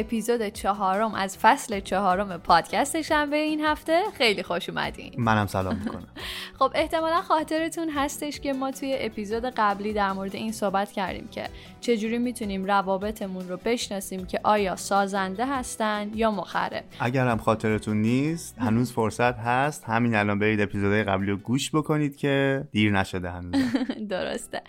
اپیزود چهارم از فصل چهارم پادکست شنبه این هفته. خیلی خوش اومدین. منم سلام می‌کنم. خب احتمالا خاطرتون هستش که ما توی اپیزود قبلی در مورد این صحبت کردیم که چجوری می‌تونیم روابطمون رو بشناسیم که آیا سازنده هستن یا مخرب. اگر هم خاطرتون نیست هنوز فرصت هست. همین الان برید اپیزودهای قبلی رو گوش بکنید که دیر نشده هنوز. درسته.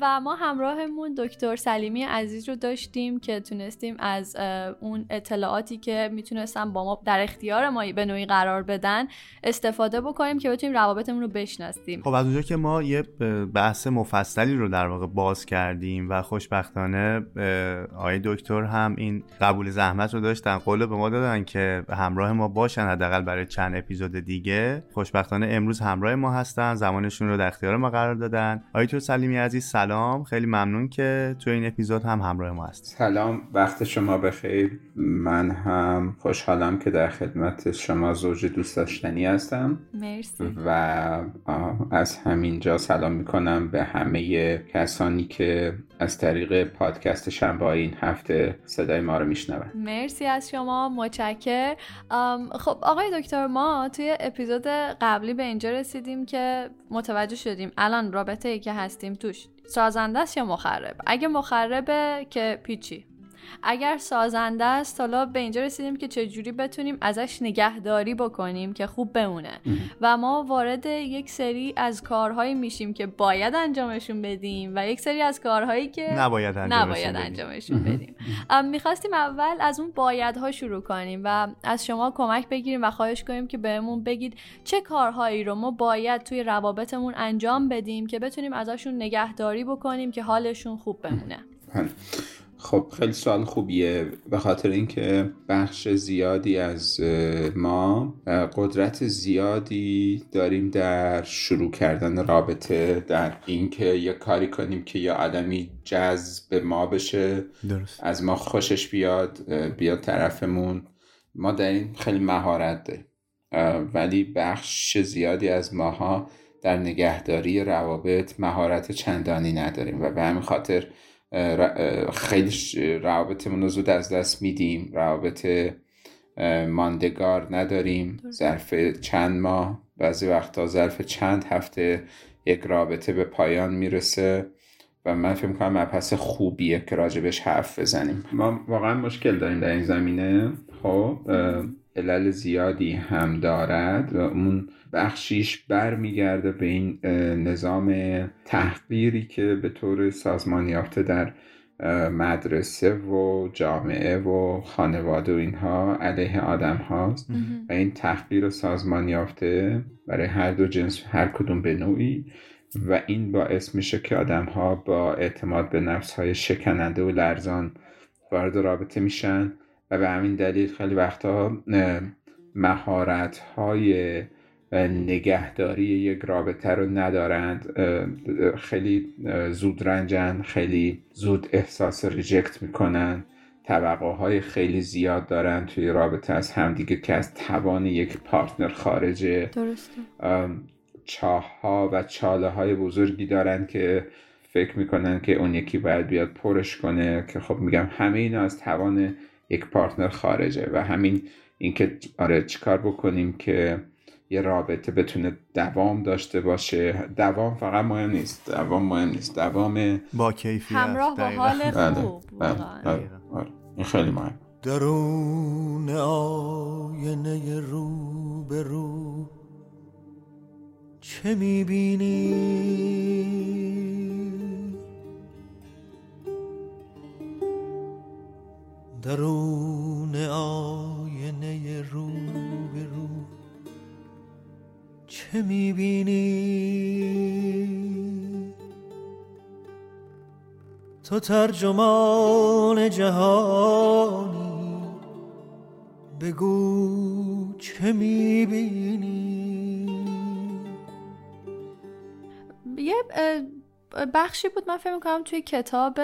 و ما همراهمون دکتر سلیمی عزیز رو داشتیم که تونستیم از اون اطلاعاتی که می‌تونستن با ما در اختیار ما به نوعی قرار بدن استفاده بکنیم که بتونیم روابطمون رو بشناسیم. خب از اونجا که ما یه بحث مفصلی رو در واقع باز کردیم و خوشبختانه آقای دکتر هم این قبول زحمت رو داشتن قول به ما دادن که همراه ما باشن حداقل برای چند اپیزود دیگه. خوشبختانه امروز همراه ما هستن زمانشون رو در اختیار ما قرار دادن. آقای دکتر سلیمی عزیز سلام. خیلی ممنون که تو این اپیزود هم همراه ما هست سلام. وقت شما بخیر. من هم خوشحالم که در خدمت شما زوج دوست داشتنی هستم. مرسی. و از همینجا سلام می‌کنم به همه کسانی که از طریق پادکست شنبه این هفته صدای ما رو میشنون. مرسی از شما متشکر خب آقای دکتر ما توی اپیزود قبلی به اینجا رسیدیم که متوجه شدیم الان رابطه ای که هستیم توش سازنده است یا مخرب؟ اگه مخربه که پیچی. اگر سازنده است حالا به اینجا رسیدیم که چجوری بتونیم ازش نگهداری بکنیم که خوب بمونه. و ما وارد یک سری از کارهایی میشیم که باید انجامشون بدیم و یک سری از کارهایی که نباید انجامشون, نباید انجامشون بدیم. می‌خواستیم اول از اون بایدها شروع کنیم و از شما کمک بگیریم و خواهش کنیم که بهمون بگید چه کارهایی رو ما باید توی روابطمون انجام بدیم که بتونیم ازشون نگهداری بکنیم که حالشون خوب بمونه. بله. خب خیلی سوال خوبیه. به خاطر اینکه بخش زیادی از ما قدرت زیادی داریم در شروع کردن رابطه در اینکه یه کاری کنیم که یا آدمی جذب ما بشه. درست. از ما خوشش بیاد بیاد طرفمون. ما در این خیلی مهارت داریم. ولی بخش زیادی از ماها در نگهداری روابط مهارت چندانی نداریم و به همین خاطر خیلی روابطمون رو زود از دست میدیم. روابط ماندگار نداریم. ظرف چند ماه. بعضی وقتا ظرف چند هفته یک رابطه به پایان می‌رسه و من فکر می‌کنم مبحث خوبیه که راجبش حرف بزنیم. ما واقعا مشکل داریم در این زمینه. خب علل زیادی هم دارد و اون بخشیش برمیگرده به این نظام تحقیری که به طور سازمان یافته در مدرسه و جامعه و خانواده و اینها علیه آدم هاست. و این تحقیر سازمان یافته برای هر دو جنس هر کدوم به نوعی. و این باعث میشه که آدم ها با اعتماد به نفس های شکننده و لرزان وارد رابطه میشن. و به همین دلیل خیلی وقتا مهارت های نگهداری یک رابطه رو ندارند. خیلی زود رنجن خیلی زود احساس ریجکت می‌کنن. طبقه های خیلی زیاد دارن توی رابطه. از همدیگه که از توان یک پارتنر خارجه. درسته. چاه ها و چاله های بزرگی دارن که فکر می‌کنن که اون یکی باید بیاد پرش کنه. که خب میگم همه اینا از توان یک پارتنر خارجه و همین اینکه آره چیکار بکنیم که یه رابطه بتونه دوام داشته باشه. دوام فقط مهم نیست. دوام مهم نیست. دوام با کیفیت همراه با حال خوب. بله، بله، آره. این خیلی مهم. درون آینه رو به رو چه می‌بینی؟ درون آینه رو به رو چه می‌بینی؟ تو ترجمان جهانی بگو چه می‌بینی؟ یه بخشی بود من فکر می‌کنم توی کتاب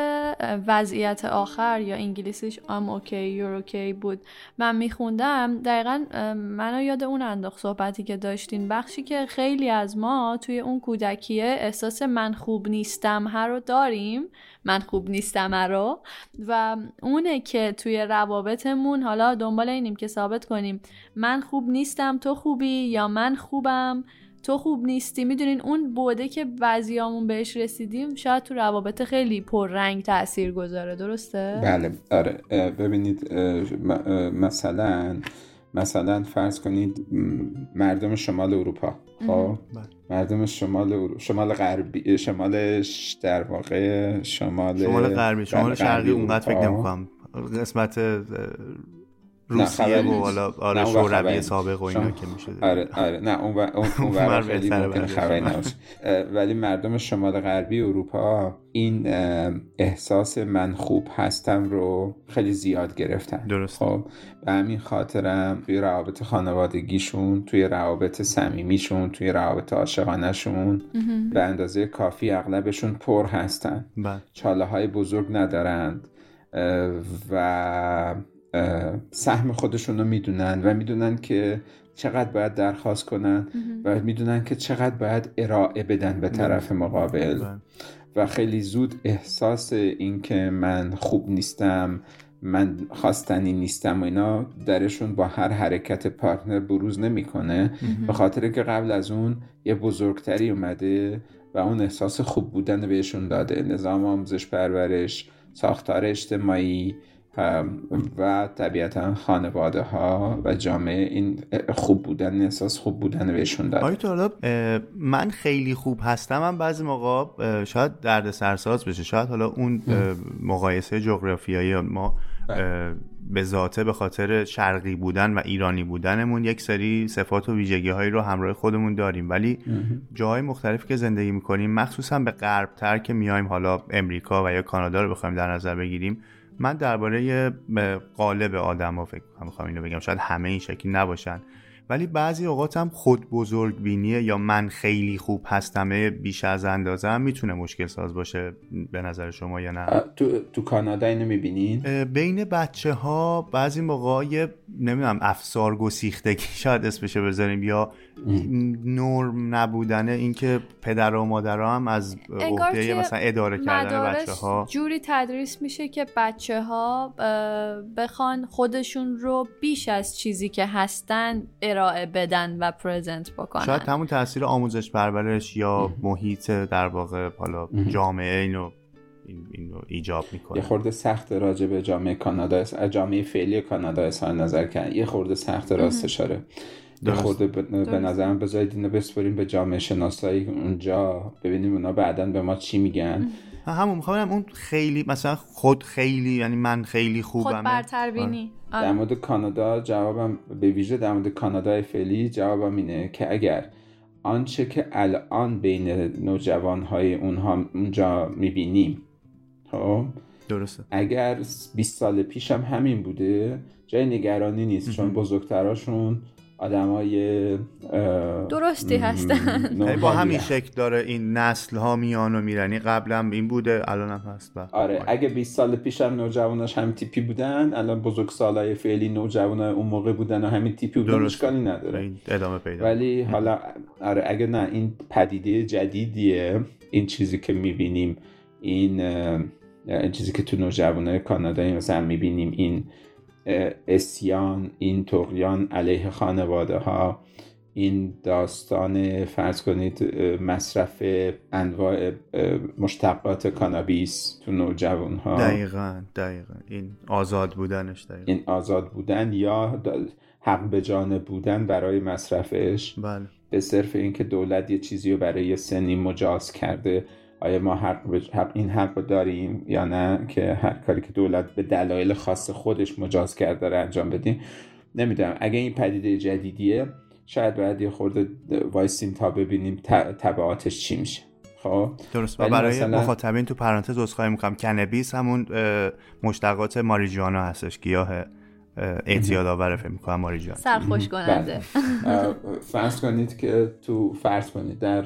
وضعیت آخر یا انگلیسیش I'm OK you're OK بود. من میخوندم. دقیقا منو یاد اون انداخت صحبتی که داشتین بخشی که خیلی از ما توی اون کودکیه احساس من خوب نیستم هر رو داریم. من خوب نیستم رو. و اونه که توی روابطمون حالا دنبال اینیم که ثابت کنیم من خوب نیستم تو خوبی یا من خوبم؟ تو خوب نیستی. می‌دونین اون بوده که بعضیامون بهش رسیدیم شاید تو روابط خیلی پررنگ تاثیر گذاره. درسته؟ بله آره. ببینید مثلا مثلا فرض کنید مردم شمال اروپا. خب؟ بله. مردم شمال ارو... شمال غربی شمالش در واقع شمال شمال غربی شمال شرقی اونقدر فکر نمی‌کنم. قسمت روسیه و حالا آره شوروی سابق و اینا که میشه آره آره. نه اون اون, اون خیلی ممکنه خبری نباشه. ولی مردم شمال غربی اروپا این احساس من خوب هستم رو خیلی زیاد گرفتن. درست خب به همین خاطرم توی روابط خانوادگیشون توی روابط صمیمیشون توی روابط عاشقانهشون به اندازه کافی اغلبشون پر هستن. بله. چاله های بزرگ ندارند. و سهم خودشون رو می‌دونن و می‌دونن که چقدر باید درخواست کنن و می‌دونن که چقدر باید ارائه بدن به طرف مقابل. و خیلی زود احساس اینکه من خوب نیستم من خواستنی نیستم و اینا درشون با هر حرکت پارتنر بروز نمی‌کنه. به خاطر که قبل از اون یه بزرگتری اومده و اون احساس خوب بودن بهشون داده. نظام آموزش پرورش ساختار اجتماعی و طبیعتا خانواده ها و جامعه این خوب بودن احساس خوب بودن بهشون داد. آیا من خیلی خوب هستم من بعضی موقع شاید درد سرساز بشه. شاید حالا اون مقایسه جغرافیایی ما. به ذاته به خاطر شرقی بودن و ایرانی بودنمون یک سری صفات و ویژگی هایی رو همراه خودمون داریم. ولی جاهای مختلفی که زندگی می‌کنیم مخصوصا به غربتر که میایم حالا امریکا و یا کانادا رو بخوایم در نظر بگیریم من درباره قالب آدم ها فکر می‌خوام اینو بگم. شاید همه این شکلی نباشن. ولی بعضی اوقات هم خود بزرگ بینیه یا من خیلی خوب هستمه بیش از اندازه هم می‌تونه مشکل ساز باشه به نظر شما یا نه؟ تو, تو کانادا اینو می‌بینین؟ بین بچه ها بعضی موقع نمی‌دونم افسار گسیختگی شاید اسمشو بذاریم یا نرم نبودنه اینکه پدر و مادر هم از عهده مثلا اداره کردن بچه ها جوری تدریس میشه که بچه ها بخوان خودشون رو بیش از چیزی که هستن ارائه بدن و پرزنت بکنن. شاید همون تاثیر آموزش پرورش یا محیط در واقع حالا جامعه اینو این رو ایجاب می‌کنه. یه خورده سخت راجع به جامعه کانادا جامعه فعلی کانادا اظهار نظر کرد یه خورده سخت راستشاره یه خورده به نظرم بذارید اینو بسپریم به جامعه شناسایی اونجا. ببینیم اونا بعدا به ما چی میگن. همون می‌خوام اون خیلی مثلا خود خیلی یعنی من خیلی خوبم خود برتربینی آره. در مورد کانادا جوابم به ویژه در مورد کانادای فعلی جوابم اینه که اگر آنچه که الان بین نوجوان های اونها اونجا می‌بینیم خب؟ درسته. اگر 20 سال پیش هم همین بوده جای نگرانی نیست چون بزرگتراشون آدمای درستی هستن. یعنی با همین شکل داره این نسل ها میان و میرنی قبلا این بوده الان هم هست. با. آره اگه 20 سال پیش هم نوجواناش همین تیپی بودن الان بزرگ سالای فعلی نوجوان اون موقع بودن و همین تیپی بودن اشکالی نداره. ادامه پیدا. ولی حالا آره اگه نه این پدیده جدیدیه. این چیزی که می‌بینیم این این چیزی که تو نوجوانای کانادایی مثلا می‌بینیم این اسیان این تقیان علیه خانواده ها این داستان فرض کنید مصرف انواع مشتقات کانابیس تو نوجوان ها دقیقا دقیقا. این آزاد بودنش دقیقا. این آزاد بودن یا حق به جانب بودن برای مصرفش. بله. به صرف اینکه دولت یه چیزی رو برای سنی مجاز کرده. آیا ما حق, حق این حق رو داریم یا نه که هر کاری که دولت به دلایل خاص خودش مجاز کرده رو انجام بدیم؟ نمی‌دونم. اگه این پدیده جدیدیه شاید باید یه خورده وایسیم تا ببینیم تبعاتش چی میشه. خب؟ درست. و برای مثلا... مخاطبین تو پرانتز عذرخواهی می‌کنم. کنبیس همون مشتقات ماریجوانا هستش گیاه اعتیاد آور فکر می‌کنم ماریجوانا. سرخوش کننده فرض کنید که تو فرض کنید در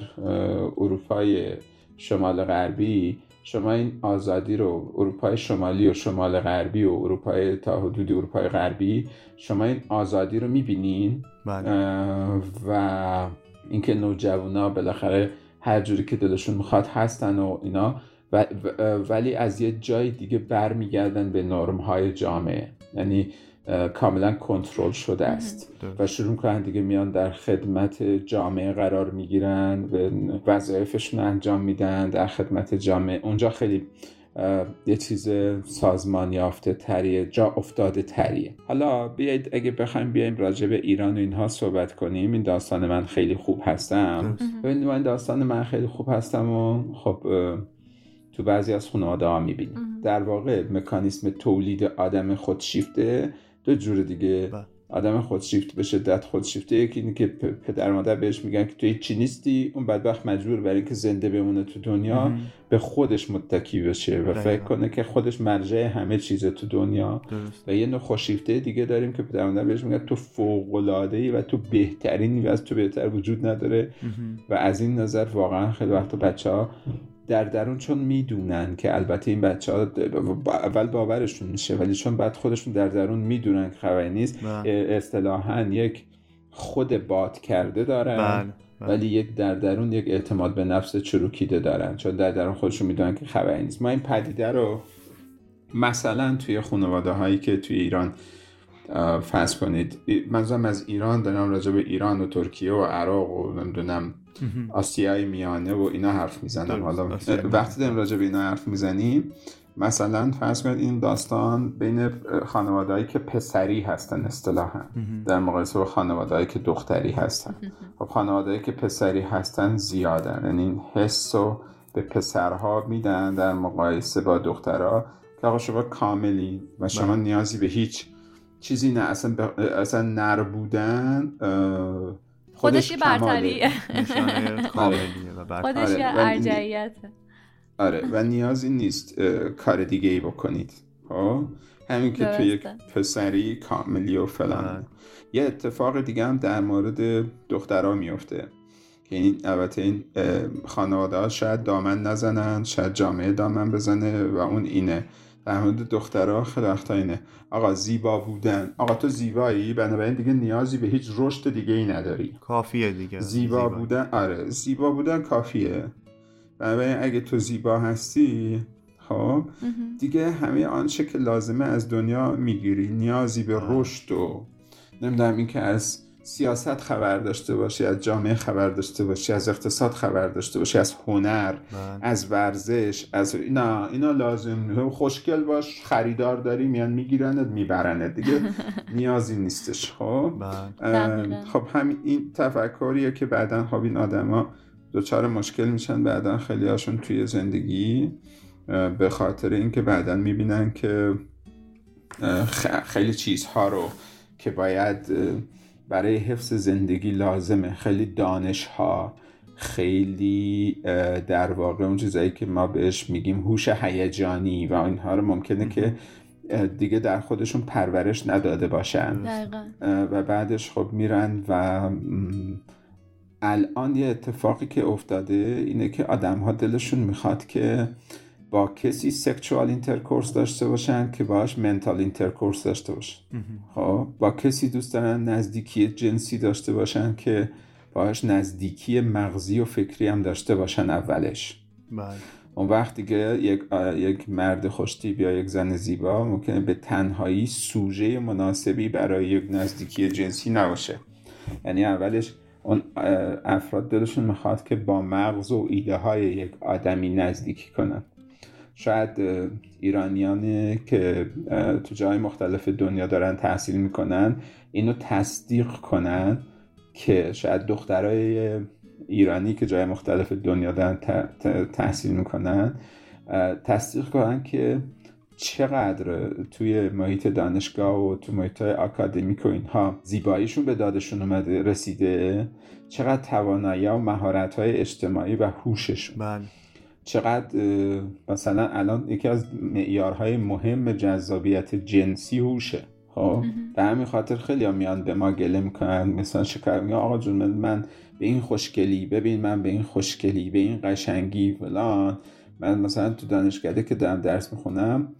اروپای شمال غربی شما این آزادی رو اروپای شمالی و شمال غربی و اروپای تا حدود اروپای غربی شما این آزادی رو می‌بینین؟ بله. و اینکه نوجوانا بالاخره هر جوری که دلشون می‌خواد هستن و اینا. و- ولی از یه جای دیگه برمیگردن به نرم های جامعه. یعنی کاملا کنترل شده است. و شروع می‌کنن دیگه میان در خدمت جامعه قرار می‌گیرن و وظایفشون رو انجام میدن در خدمت جامعه. اونجا خیلی یه چیز سازمان یافته تریه جا افتاده تریه. حالا بیایید اگه بخوایم بیایم راجع به ایران و اینها صحبت کنیم. این داستان من خیلی خوب هستم. ببینید این داستان من خیلی خوب هستم و خب تو بعضی از خانواده ها می‌بینیم. در واقع مکانیسم تولید آدم خودشیفته دو جور دیگه بله. آدم خودشیفته به شدت خودشیفته یکی اینه که پدر مادر بهش میگن که تو هیچی نیستی اون بدبخت مجبور برای اینکه زنده بمونه تو دنیا مهم. به خودش متکی بشه و فکر. کنه که خودش مرجع همه چیزه تو دنیا درست و یه نوع خوشیفته دیگه داریم که پدر مادر بهش میگن تو فوق ای و تو بهترینی و از تو بهتر وجود نداره مهم. و از این نظر واقعا خیلی وقت بچه ها در درون چون می‌دونن که البته این بچه ها اول باورشون میشه ولی چون بعد خودشون در درون می‌دونن که خبری نیست بله. اصطلاحا یک خود باد کرده دارن بله بله. ولی یک در درون یک اعتماد به نفس چروکیده دارن چون در درون خودشون می‌دونن که خبری نیست ما این پدیده رو مثلا توی خانواده هایی که توی ایران فرض کنید منظورم از ایران دارم راجع به ایران و ترکیه و عراق و نمی‌دونم. آسیای میانه و اینا حرف می‌زنم. حالا. وقتی داریم راجع به اینا حرف می‌زنیم مثلا فرض کنید این داستان بین خانوادهایی که پسری هستن اصطلاحا. در مقایسه با خانوادهایی که دختری هستن خب خانوادهایی که پسری هستن زیادن یعنی این حس رو به پسرها میدن در مقایسه با دخترها که آقا شما کاملی و شما بله. نیازی به هیچ چیزی نه اصلا, به- اصلا نر بودن اه، خودش یه. برتریه خودش آره، یه ارجعیته آره و نیازی نیست اه، کار دیگه ای بکنید. خب؟ همین که تو یک. پسری کاملی و فلان. بله. یه اتفاق دیگه هم در مورد دخترها میفته. که این البته این خانواده ها شاید دامن نزنن شاید جامعه دامن بزنه و اون اینه. در مورد دخترها خیلی وقتا اینه آقا زیبا بودن. آقا تو زیبایی؟ بنابراین دیگه نیازی به هیچ رشد دیگه ای نداری. کافیه دیگه. زیبا بودن؟ آره. زیبا بودن کافیه. بنابراین اگه تو زیبا هستی خب دیگه همه آنچه که لازمه از دنیا می‌گیری. نیازی به آه. رشد و نمی‌دونم اینکه از سیاست خبر داشته باشی از جامعه خبر داشته باشی از اقتصاد خبر داشته باشی از هنر بله. از ورزش از اینا اینا لازم خوشگل باش خریدار داری میان میگیرنت میبرنت. دیگه نیازی نیستش. خب؟ بله. خب همین این تفکریه که بعدا خب این آدما دچار مشکل میشن. بعدا خیلی هاشون توی زندگی به خاطر اینکه بعدا می‌بینن که خیلی چیزها رو که باید برای حفظ زندگی لازمه. خیلی دانش ها خیلی در واقع اون چیزایی که ما بهش میگیم هوش هیجانی و اینها رو ممکنه که دیگه در خودشون پرورش نداده باشن. دقیقا. و بعدش خب میرن و الان یه اتفاقی که افتاده اینه که آدم ها دلشون می‌خواد که با کسی sexual intercourse داشته باشن که باش mental intercourse داشته باشن خب با کسی دوست دارن نزدیکی جنسی داشته باشن که باش نزدیکی مغزی و فکری هم داشته باشن اولش. بله. اون وقت دیگه یک, یک مرد خوشتیپ یا یک زن زیبا ممکنه به تنهایی سوژه مناسبی برای یک نزدیکی جنسی نباشه. یعنی اولش اون افراد دلشون می‌خواد که با مغز و ایده های یک آدمی نزدیکی کنن. شاید اه، ایرانیانی که تو جای مختلف دنیا دارن تحصیل می‌کنن اینو تصدیق کنن که شاید دخترای ایرانی که جای مختلف دنیا دارن تحصیل می‌کنن تصدیق کنن که چقدر توی محیط دانشگاه و تو محیط اکادمیک و اینها زیباییشون به دادشون اومده رسیده چقدر توانایی و مهارت های اجتماعی و هوششون. بله. چقدر مثلا الان یکی از معیارهای مهم جذابیت جنسی هوشه. خب؟ به همین خاطر خیلی هم میان به ما گله می‌کنن مثلا شکایت میگن آقا جون من به این خوشگلی ببین من به این خوشگلی به این قشنگی فلان. من مثلا تو دانشکده که دارم درس می‌خونم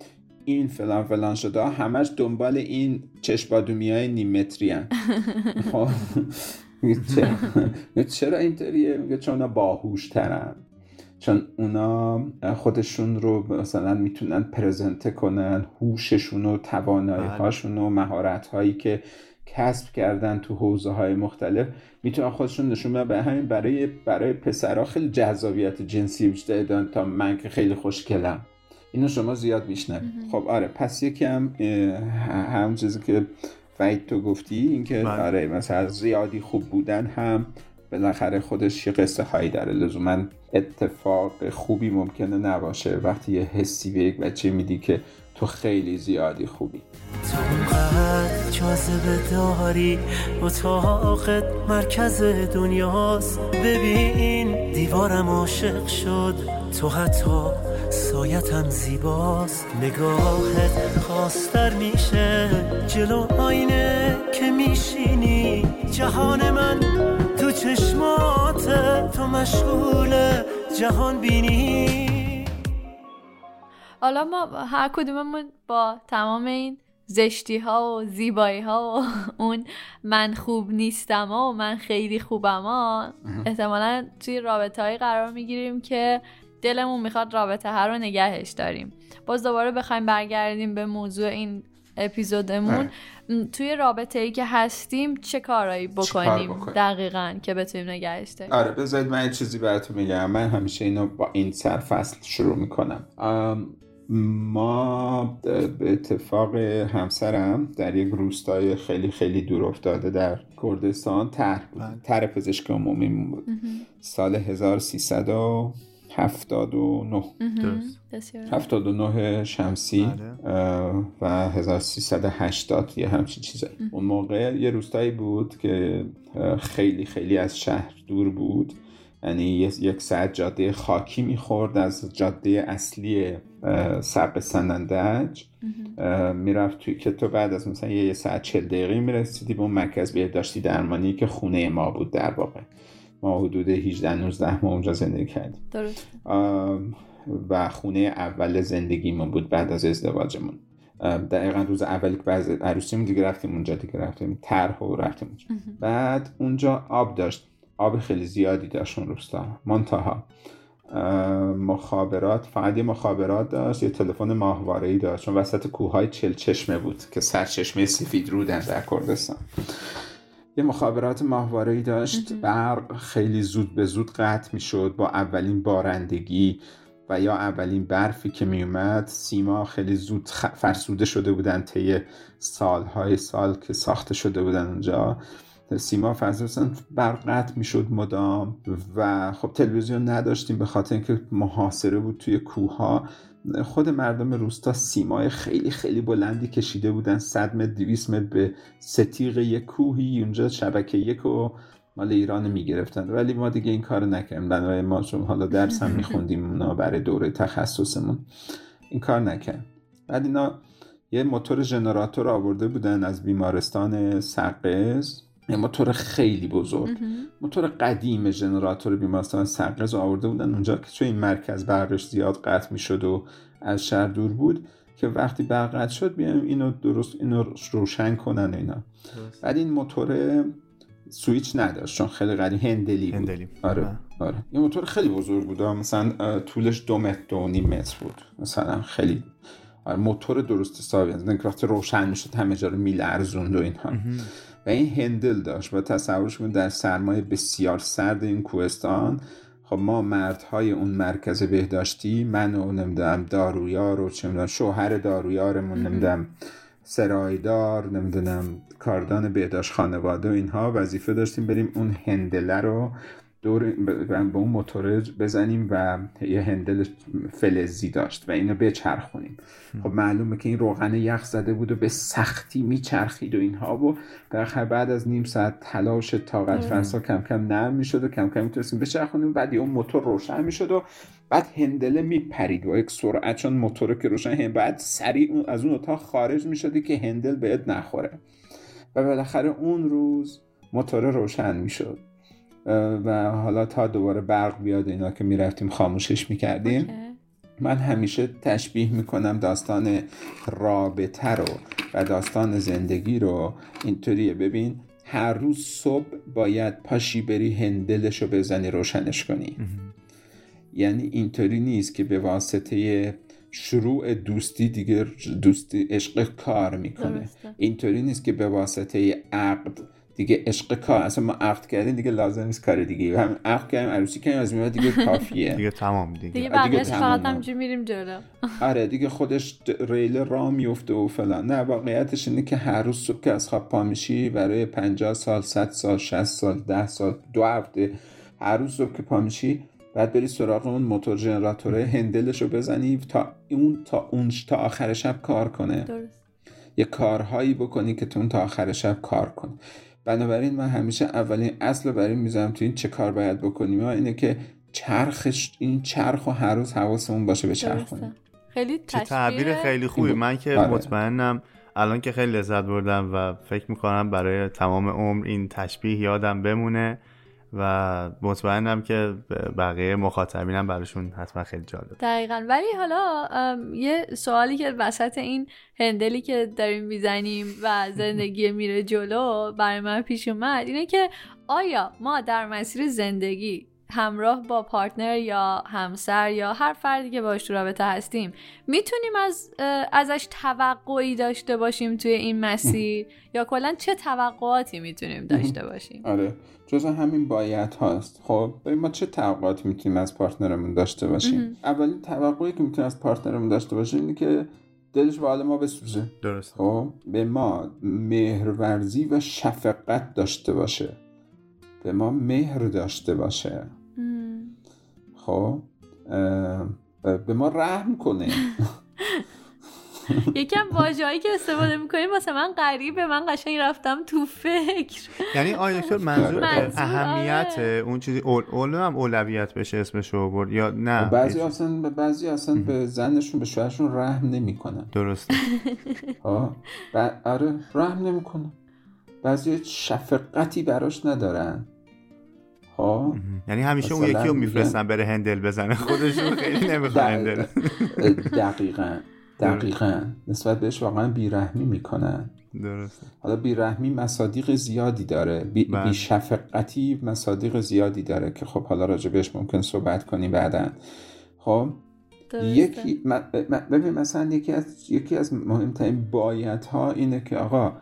این فلان فلان شده همش دنبال این چشبادومی های نیمتری هن. خب، چرا, چرا اینطوریه؟ میگه چون باهوش ترن چون اونا خودشون رو مثلا می‌تونن پرزنته کنن هوششون و توانایی هاشون و مهارت هایی که کسب کردن تو حوزه های مختلف می‌تونن خودشون نشون بدن. به همین برای برای پسرها خیلی جذابیت جنسی بیشتر دارن تا من که خیلی خوشگلم. اینو شما زیاد میشنوید. خب آره پس یکی هم چیزی که وید تو گفتی اینکه بله. آره مثلا زیادی خوب بودن هم بالاخره خودش یه قصه هایی داره. لزوما اتفاق خوبی ممکنه نباشه. وقتی یه حسی به یک بچه میدی که تو خیلی زیادی خوبی. تو جاذبه داری. اتاقت مرکز دنیاست. ببین دیوارم عاشق شد. تو حتی سایتم زیباست. نگاهت خواستر میشه. جلو آینه که میشینی. جهان من چشمات تو مشغول جهان بینی؟ حالا ما هر کدوممون با تمام این زشتی ها و زیبایی ها و اون من خوب نیستم و من خیلی خوبم ها احتمالا توی رابطه قرار می‌گیریم که دلمون می‌خواد رابطه هر رو نگهش داریم. باز دوباره بخوایم برگردیم به موضوع این اپیزودمون. توی رابطه ای که هستیم چه کارایی بکنیم, دقیقا که بتونیم نگهش داریم؟ آره بذارید من چیزی براتون میگم. من همیشه اینو با این سرفصل شروع می‌کنم. ما به اتفاق همسرم در یک روستای خیلی خیلی دور افتاده در کردستان تر بله. تر پزشک عمومی بود. سال 1300 79 79 شمسی بله. و 1380 یه همچین چیزایی. اون موقع یه روستایی بود که خیلی خیلی از شهر دور بود. یعنی یک ساعت جاده خاکی می‌خورد از جاده اصلی سرق سنندج. می‌رفت توی که تو بعد از مثلا یه ساعت چل دقیقه می‌رسیدی به اون مرکز بهداشتی درمانی که خونه ما بود در واقع. ما حدود 18 19 ما اونجا زندگی کردیم. درست و خونه اول زندگیمون بود بعد از ازدواجمون. دقیقا روز اولی که بعد عروسیمون دیگه رفتیم اونجا دیگه رفتیم طرح و رفتیم اونجا. بعد اونجا آب داشت. آب خیلی زیادی داشت اون روستا منتها. مخابرات فقط یه مخابرات داشت یه تلفن ماهواره ای داشت. چون وسط کوههای چلچشمه بود که سرچشمه سفید رودن در کردستان. یه مخابرات ماهواره داشت برق خیلی زود به زود قطع می شد با اولین بارندگی و یا اولین برفی که می اومد سیما خیلی زود فرسوده شده بودن طی سالهای سال که ساخته شده بودن اونجا. سیما فرسوده برق قطع می شد مدام و خب تلویزیون نداشتیم به خاطر اینکه محاصره بود توی کوه خود مردم روستا سیمای خیلی خیلی بلندی کشیده بودن. صد متر دویست متر به ستیق یک کوهی اونجا شبکه یک و مال ایران می‌گرفتن. ولی ما دیگه این کار نکردیم. بنابراین ما چون حالا درس هم میخوندیم اونا برای دوره تخصصمون. این کار نکردیم بعد اینا یه موتور ژنراتور آورده بودن از بیمارستان سقز موتور خیلی بزرگ. موتور قدیم ژنراتور بیمارستان سقز آورده بودن اونجا که چون این مرکز برقش زیاد قطع می‌شد و از شهر دور بود که وقتی برق قطع شد بیایم اینو درست اینو روشن کنن اینا. بعد این موتور سویچ نداشت چون خیلی قدیم. هندلی بود. هندلی. آره آره. این موتور خیلی بزرگ بود. مثلا طولش دو متر دو نیم متر بود. مثلا خیلی آره موتور درست حسابی از وقتی روشن می‌شد همه جا رو میلرزوند و اینها و این هندل داشت و تصورش کنید در سرمایه بسیار سرد این کوهستان خب ما مردهای اون مرکز بهداشتی من و نمی‌دونم دارویار و چه شوهر دارویارمون نمی‌دونم سرایدار نمی‌دونم کاردان بهداشت خانواده و اینها وظیفه داشتیم بریم اون هندله رو دور به اون موتور بزنیم و یه هندل فلزی داشت و اینو بچرخونیم. خب معلومه که این روغن یخ زده بود و به سختی میچرخید و اینها و در بعد از نیم ساعت تلاش طاقت فرسا کم کم نرم می‌شد و کم کم می‌تونستیم بچرخونیم. بعد اون موتور روشن می‌شد و بعد هندله میپرید و یک سرعت چون موتور که روشن بعد سریع از اون اتاق خارج می‌شدی که هندل بهت نخوره. و بالاخره اون روز موتور روشن می‌شد. و حالا تا دوباره برق بیاد اینا که می‌رفتیم خاموشش می‌کردیم من همیشه تشبیه می‌کنم داستان رابطه رو و داستان زندگی رو اینطوریه. ببین هر روز صبح باید پاشی بری هندلش رو بزنی روشنش کنی. یعنی اینطوری نیست که به واسطه شروع دوستی دیگه دوستی عشق کار می‌کنه. اینطوری نیست که به واسطه عقد دیگه عشق کار. اصلا ما عقد کردیم دیگه لازم نیست کار دیگه. هم عقد کردیم عروسی کردیم از میاد دیگه کافیه. دیگه تمام دیگه. دیگه بعدش فقط همینجوری میریم جلو. آره دیگه خودش ریل را میفته و فلان. نه واقعیتش اینه که هر روز صبح که از خواب پا میشی برای 50 سال 100 سال 60 سال 10 سال دو هفته هر روز صبح که پا میشی بعد بری سراغ اون موتور جنراتوره هندلش رو بزنی تا اون تا اون تا آخر شب کار کنه. درست. یه کارهایی بکنی که تو تا آخر شب کار کنه بنابراین من همیشه اولین اصل برای می‌ذارم تو این چه کار باید بکنیم. اینه که چرخش این چرخ و هر روز حواسمون باشه به چرخ خیلی چه تعبیر خیلی خوبی. من که آره. مطمئنم الان که خیلی لذت بردم و فکر می‌کنم برای تمام عمر این تشبیه یادم بمونه. و مطمئنم که بقیه مخاطبینم براشون حتما خیلی جالب. دقیقا. ولی حالا یه سوالی که وسط این هندلی که داریم می‌زنیم و زندگی میره جلو برای من پیش اومد اینه که آیا ما در مسیر زندگی همراه با پارتنر یا همسر یا هر فردی که باش تو رابطه هستیم می‌تونیم از ازش توقعی داشته باشیم توی این مسیر؟ یا کلا چه توقعاتی می‌تونیم داشته باشیم؟ آره جزء همین باید هاست. خب ما چه توقعاتی می‌تونیم از پارتنرمون داشته باشیم؟ اولین توقعی که می‌تونیم از پارتنرمون داشته باشیم اینه که دلش به حال ما بسوزه. درست خب به ما مهرورزی و شفقت داشته باشه. به ما مهر داشته باشه. خب به ما رحم کنه. یکم واژه‌ای که استفاده می‌کنیم واسه من غریبه. من قشنگ رفتم تو فکر. یعنی آیا دکتر منظور اهمیت اون چیزی اول, اول هم اولویت بشه اسمشو برد یا نه؟ بعضی اصلا بعضی اصلا به زنشون به شوهرشون رحم نمی‌کنن. درسته. ها آره رحم نمی‌کنن. بعضی شفقتی براش ندارن. خب یعنی همیشه اون یکی رو میفرستن بره هندل بزنه. خودشون خیلی نمی‌خواد هندل. دقیقا. دقیقا. نسبت بهش واقعا بیرحمی می‌کنن. درسته. حالا بیرحمی مصادیق زیادی داره. بی, بله. شفقتی مصادیق زیادی داره که خب حالا راجبش ممکن صحبت کنیم بعدا. خب یکی ببین مثلا یکی از یکی از مهمترین بایت ها اینه که آقا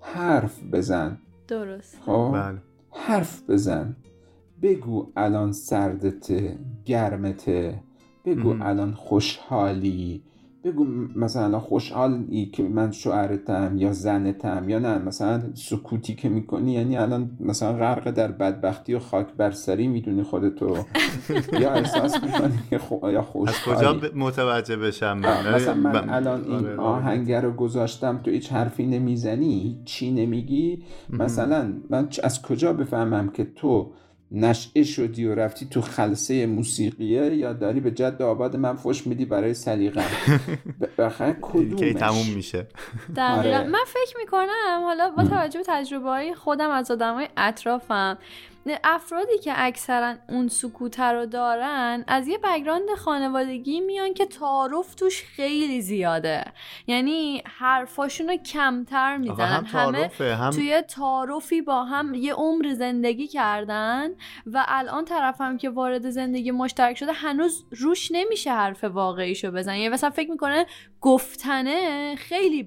حرف بزن. درست خب؟ بله. حرف بزن. بگو الان سردته گرمته بگو الان خوشحالی. بگو مثلا خوشحالی که من شوهرتم یا زنتم یا نه مثلا سکوتی که می‌کنی یعنی الان مثلا غرق در بدبختی و خاک بر سری می‌دونی خودتو. یا احساس می‌کنی که خو... یا خوشحالی از کجا متوجه بشم من؟ مثلا من الان این آره، آره. آهنگر رو گذاشتم تو هیچ حرفی نمی‌زنی چی نمیگی؟ مثلا من از کجا بفهمم که تو نشعه شدی و رفتی تو خلصه موسیقیه یا داری به جد آباد من فش میدی برای سلیقه؟ بخیر کدومش؟ که تموم میشه. آره. من فکر می‌کنم حالا با توجه به تجربه های خودم از آدم های اطرافم افرادی که اکثرا اون سکوت رو دارن از یه بگراند خانوادگی میان که تعارف توش خیلی زیاده. یعنی حرفاشون رو کمتر می‌زنن. همه هم... توی تعارفی با هم یه عمر زندگی کردن و الان طرفم که وارد زندگی مشترک شده هنوز روش نمیشه حرف واقعیشو بزن یعنی مثلا فکر می‌کنه گفتنه خیلی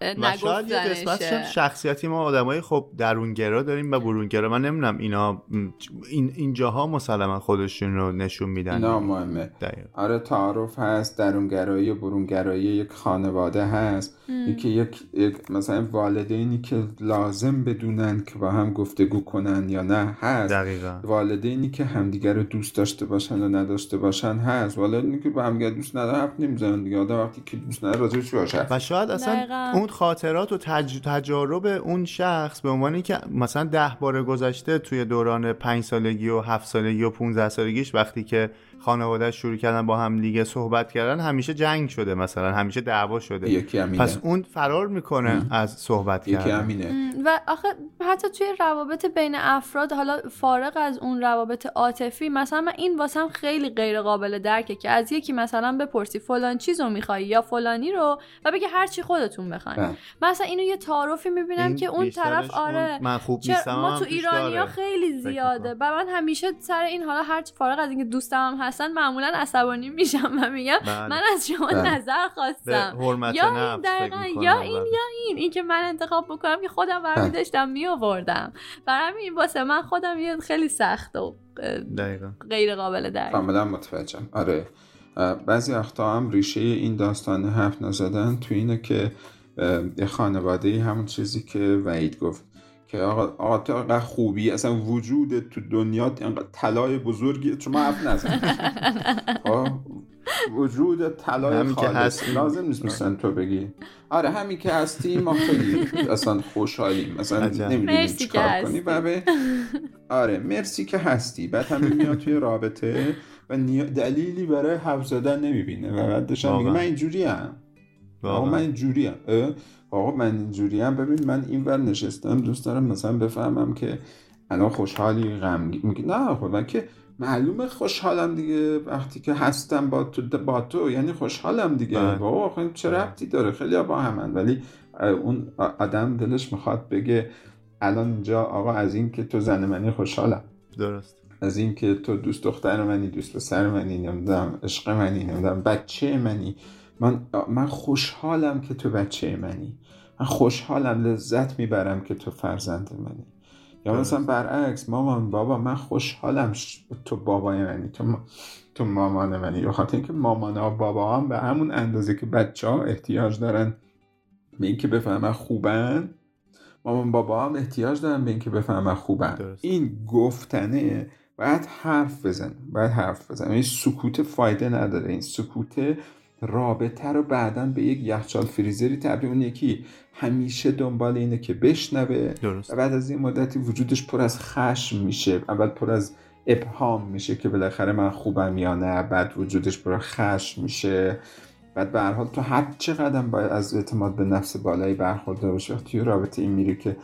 بدتر نگفتنشه. شخصیتی؟ ما آدمای خب درونگرا داریم و برونگرا. من نمی‌دونم اینا این اینجاها مسلما خودشون رو نشون میدن. نه مهمه آره تعارف هست درونگرایی و برونگرایی یک خانواده هست. اینکه یک،, یک مثلا والدینی که لازم بدونن که با هم گفتگو کنن یا نه هست. دقیقا. والدینی که همدیگه رو دوست داشته باشن و نداشته باشن هست. والدینی که با همدیگه دوست ندارن حرف نمی‌زنن دیگه. آدم وقتی که دوست نداره باشه؟ و شاید اصلا اون خاطرات و تج... تجارب اون شخص به عنوانی که مثلا ده بار گذشته توی دوران پنج سالگی و هفت سالگی و 15 سالگیش وقتی که خانواده شروع کردن با هم دیگه صحبت کردن همیشه جنگ شده مثلا همیشه دعوا شده. یکی پس اون فرار می‌کنه از صحبت یکی امینه. و آخه حتی توی روابط بین افراد حالا فارغ از اون روابط عاطفی مثلا من این واسم خیلی غیر قابل درکه که از یکی مثلا بپرسی فلان چیزو می‌خوای یا فلانی رو و بگه هر چی خودتون بخواین. بله. مثلا اینو یه تعارفی می‌بینم که اون طرف آره من خوب نیستم ما تو ایرانیا خیلی زیاده. و من همیشه سر این حالا هر فارغ از اینکه دوستم هم هستن معمولا عصبانی میشم و میگم بله. من از شما بله. نظر خواستم. یا این دقیقا یا این یا این. این که من انتخاب بکنم که خودم برمی بله. داشتم می آوردم برای همین واسه من خودم یه خیلی سخت و غیر قابل درک. کاملا متوجهم. آره. بعضی وقتا هم ریشه این داستان حرف نزدن تو اینه که یه خانواده همون چیزی که وعید گفت. که آقا, آقا تو خوبی اصلا وجود تو دنیا اینقدر طلای بزرگی چون ما حرف نزن خب؟ وجود طلای خالص. لازم نیست مثلا تو بگی. آره همین که هستی ما خیلی اصلا خوشحالیم. مثلا نمی‌دونیم چیکار کنی و آره مرسی که هستی. بعد همین میاد توی رابطه و دلیلی برای حرف زدن نمی‌بینه. و بعدش میگه من اینجوری هم آقا من اینجوری هم آقا من اینجوری هم ببین من این ور نشستم دوست دارم مثلا بفهمم که الان خوشحالی غمگین میگه نه خب من که معلومه خوشحالم دیگه. وقتی که هستم با تو با تو یعنی خوشحالم دیگه. بله. بابا خب چه بله. ربطی داره؟ خیلی با همن ولی اون آدم دلش می‌خواد بگه الان اینجا آقا از این که تو زن منی خوشحالم. درست. از این که تو دوست دختر منی دوست پسر منی نمی‌دونم عشق منی نمی‌دونم بچه منی. من من خوشحالم که تو بچه منی. من خوشحالم لذت می‌برم که تو فرزند منی. یا مثلا برعکس مامان بابا من خوشحالم تو بابای منی تو, تو مامان منی. یا خاطر اینکه مامان و بابا هم به همون اندازه که بچه ها احتیاج دارن به اینکه بفهمن خوبن مامان بابا هم احتیاج دارن به اینکه بفهمن خوبن. این گفتنه باید حرف بزن باید حرف بزن این سکوت فایده نداره. این سکوت رابطه رو بعدا به یک یخچال فریزری تبدیل اون یکی همیشه دنبال اینه که بشنوه. درست. و بعد از این مدتی وجودش پر از خشم میشه. اول پر از ابهام میشه که بالاخره من خوبم یا نه. بعد وجودش پر خشم میشه. بعد به هر حال تو هر چقدر باید از اعتماد به نفس بالایی برخورده باشی وقتی رابطه این میری که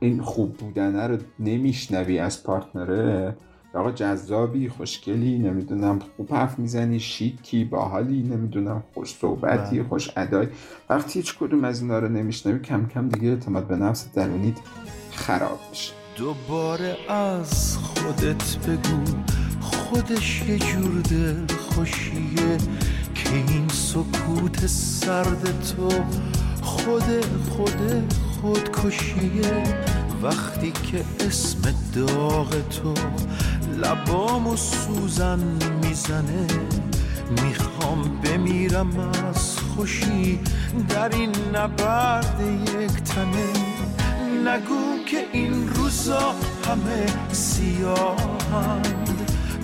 این خوب بودنه رو نمیشنوی از پارتنره. آقا جذابی خوشگلی نمی‌دونم خوب حرف می‌زنی شیکی باحالی نمی‌دونم خوش صحبتی بله. خوش ادای. وقتی هیچ کدوم از اینا رو نمیشنوی کم کم دیگه اعتماد به نفس درونیت خراب میشه. دوباره از خودت بگو خودش یه جور دل خوشیه که این سکوت سرد تو خود خود خودکشیه. وقتی که اسم داغ تو لبامو سوزن می‌زنه. می‌خوام بمیرم از خوشی در این نبرد یک تنه. نگو که این روزا همه سیاهند.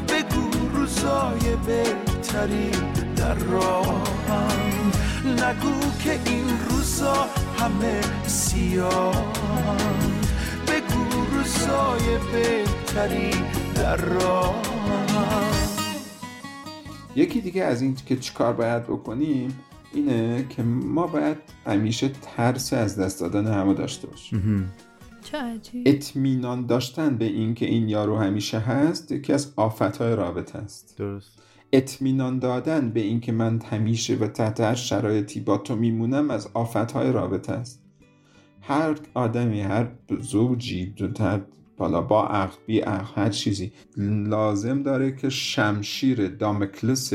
بگو روزای بهتری در راهند. نگو که این روزا همه سیاهند. بگو روزای بهتری یکی دیگه از این که چیکار باید بکنیم اینه که ما باید همیشه ترس از دست دادن همه داشته باشیم. اطمینان داشتن به این که این یارو همیشه هست یکی از آفتهای رابطه است. درست. اطمینان دادن به این که من همیشه و تحت هر شرایطی با تو میمونم از آفتهای رابطه است. هر آدمی هر زوجی حالا با عقل بی عقل هر چیزی. لازم داره که شمشیر دامکلس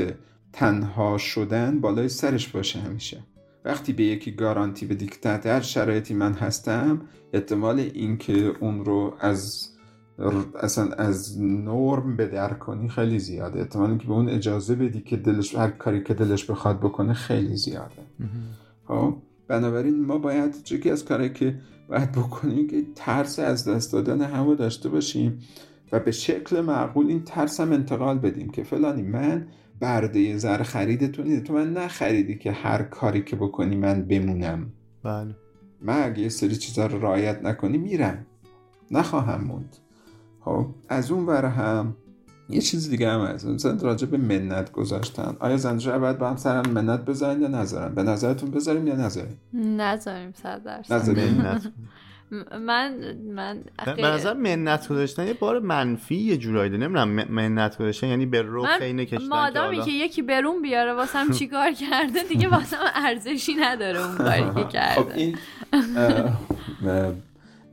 تنها شدن بالای سرش باشه همیشه. وقتی به یکی گارانتی بدی که تحت هر شرایطی من هستم احتمال اینکه اون رو از اصلا از نرم به در کنی خیلی زیاده. احتمال اینکه به اون اجازه بدی که دلش هر کاری که دلش بخواد بکنه خیلی زیاده. خب بنابراین ما باید یکی از کاری که باید بکنیم که ترس از دست دادن همو داشته باشیم و به شکل معقول این ترس هم انتقال بدیم که فلانی من برده زر خریدتو نیده تو من نخریدی که هر کاری که بکنی من بمونم. بله. من اگه یه سری چیزا رو رعایت نکنی میرم. نخواهم موند. خب از اون ور هم یه چیز دیگه هم هست. مثلا راجع به منت گذاشتن. آیا زنجا باید با هم سرم منت بذارن یا نذارن؟ به نظرتون بذاریم یا نذاریم؟ نذاریم صد درصد. من من به نظر منت گذاشتن یه بار منفی یه جورایی ده نمی‌دونم م- منت گذاشتن یعنی به اینه کشتن که مادامی که یکی برون بیاره واسم چیکار کرده دیگه واسم ارزشی نداره اون کاری که خب کرده.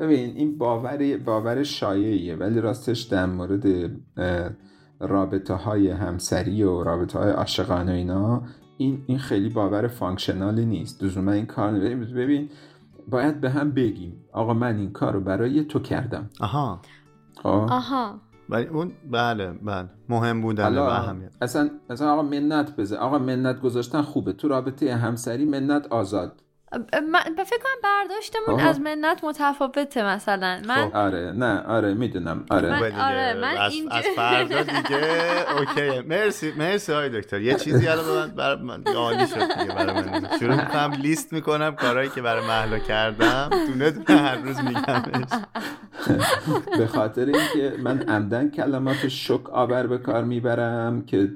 ببین این باور باور شایعیه ولی راستش در مورد رابطه های همسری و رابطه های عاشقانه و اینا این این خیلی باور فانکشنالی نیست. لزوما این کار ببین ببین باید به هم بگیم. آقا من این کار رو برای تو کردم. آها. خب؟ آها. ولی اون بله بله. مهم بودن و حالا اهمیت. اصلا اصلا آقا منت بذار. آقا منت گذاشتن خوبه. تو رابطه همسری منت آزاد. من فکر کنم برداشتمون آها. از منت متفاوته مثلا. من خب. آره نه آره می‌دونم. آره. من- دیگه. آره، من از, اینجا- از فردا دیگه. اوکی. مرسی مرسی های دکتر. یه چیزی الان به من بر من عالی شد دیگه برای من. شروع می‌کنم لیست می‌کنم کارهایی که برای محلا کردم. دونه دونه هر روز میگمش. به خاطر اینکه من عمدن کلمات شک آور به کار می‌برم که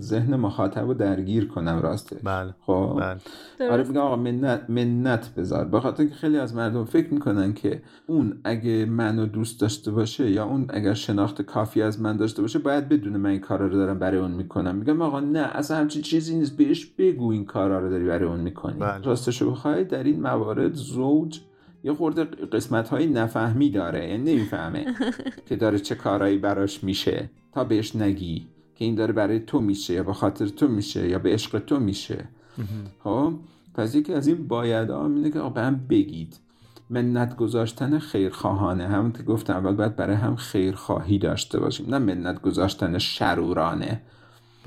ذهن مخاطب رو درگیر کنم راسته. بله خب. بله. آره میگم آقا منت, منت بذار. به خاطر اینکه خیلی از مردم فکر می‌کنن که اون اگه منو دوست داشته باشه یا اون اگر شناخت کافی از من داشته باشه باید بدونه من این کارا رو دارم برای اون می‌کنم. میگم آقا نه اصلا همچین چیزی نیست. بهش بگو این کارا رو داری برای اون می‌کنی. بله. راستشو بخوای در این موارد زوج یه خورده قسمت های نفهمی داره. یعنی نمی‌فهمه که داره چه کارایی براش میشه. تا بهش نگی که این داره برای تو میشه یا به خاطر تو میشه یا به عشق تو میشه. خب؟ پس یکی از این باید ها اینه که به هم بگید. منت گذاشتن خیرخواهانه. همون که گفتم اول باید برای هم خیرخواهی داشته باشیم نه منت گذاشتن شرورانه.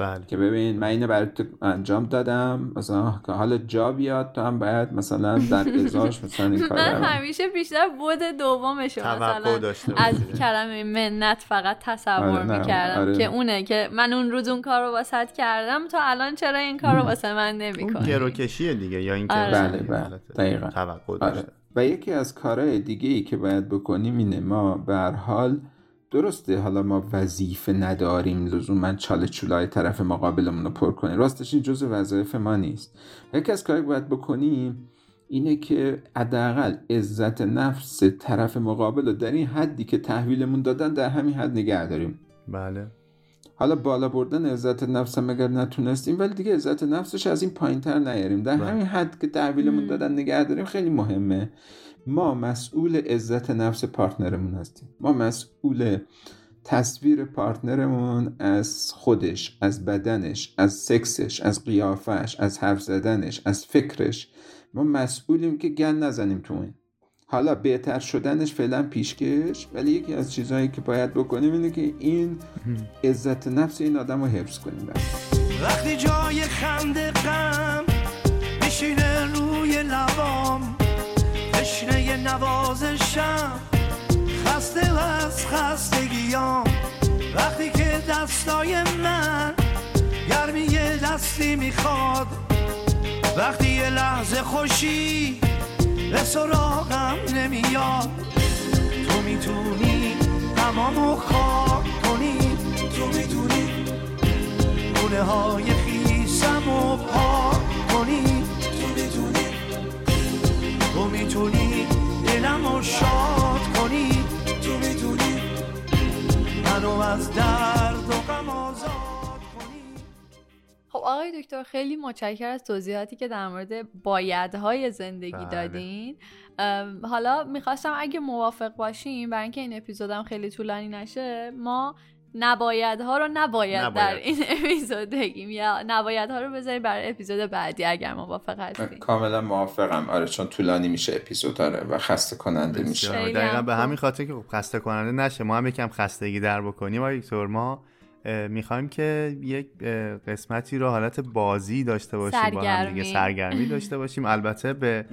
بله که ببین من اینو برای تو انجام دادم مثلا که حالا جا بیاد تو هم باید مثلا در ازاش مثلا این کار من همیشه بیشتر بود دومش مثلا داشته از. کلمه منت فقط تصور آره، می‌کردم آره. که اونه که من اون روز اون کار رو واسط کردم تو الان چرا این کار رو واسه من اون نمی‌کنی گروکشیه دیگه یا اینکه آره. بله، بله. دقیقاً. توقع آره. داشته و یکی از کارهای دیگه ای که باید بکنیم اینه ما به هر حال درسته حالا ما وظیفه نداریم لزوما چاله چولای طرف مقابلمون رو پر کنیم. راستش این جزء وظایف ما نیست. یکی از کاری باید بکنیم اینه که حداقل عزت نفس طرف مقابل رو در این حدی که تحویلمون دادن در همین حد نگه داریم. بله. حالا بالا بردن عزت نفس هم اگر نتونستیم ولی دیگه عزت نفسش از این پایین تر نیاریم. در بله. همین حد که تحویلمون دادن نگه داریم خیلی مهمه. ما مسئول عزت نفس پارتنرمون هستیم. ما مسئول تصویر پارتنرمون از خودش از بدنش از سکسش از قیافش از حرف زدنش از فکرش. ما مسئولیم که گن نزنیم تو این. حالا بهتر شدنش فعلا پیشکش ولی یکی از چیزهایی که باید بکنیم اینه که این عزت نفس این آدم رو حفظ کنیم. وقتی جای خنده غم میشینه روی لبام تشنه نوازشم. خسته و از خستگیام. وقتی که دستای من گرمی دستی می‌خواد وقتی یه لحظه خوشی به سراغم نمیاد. تو می‌تونی تمامو خاک کنی. تو می‌تونی گونه های خیسم پاک کنی. می‌تونی دلم رو شاد کنی؟ تو می‌تونی منو از درد و غم آزاد کنی؟ خب آقای دکتر خیلی متشکر از توضیحاتی که در مورد بایدهای زندگی بله. دادین. حالا می‌خواستم اگه موافق باشیم برای اینکه این اپیزودم خیلی طولانی نشه ما نبایدها رو نباید, نباید. در این اپیزود بگیم یا نبایدها رو بذاریم برای اپیزود بعدی اگر موافق هستیم کاملا موافقم. آره چون طولانی میشه اپیزود داره و خسته کننده میشه. دقیقا به. همین خاطر که خب خسته کننده نشه. ما هم یکم خستگی در بکنیم. آقای دکتر ما می‌خوایم که یک قسمتی رو حالت بازی داشته باشیم با هم دیگه سرگرمی. سرگرمی داشته باشیم. البته به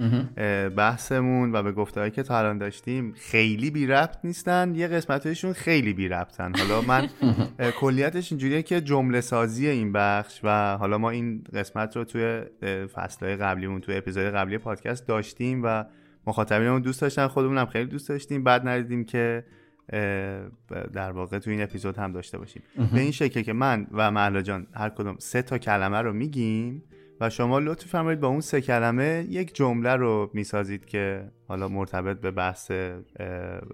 بحثمون و به گفتهایی که تا الان داشتیم خیلی بی ربط نیستن. یه قسمتشون خیلی بی ربطن. حالا من کلیتش اینجوریه که جمله سازی این بخش و حالا ما این قسمت رو توی فصلهای قبلیمون توی اپیزود قبلی پادکست داشتیم و مخاطبینمون دوست داشتن خودمونم خیلی دوست داشتیم. بعد ندیدیم که در واقع تو این اپیزود هم داشته باشیم. به این شکل که من و محلا جان هر کدوم سه تا کلمه رو میگیم و شما لطف فرمایید با اون سه کلمه یک جمله رو می‌سازید که حالا مرتبط به بحث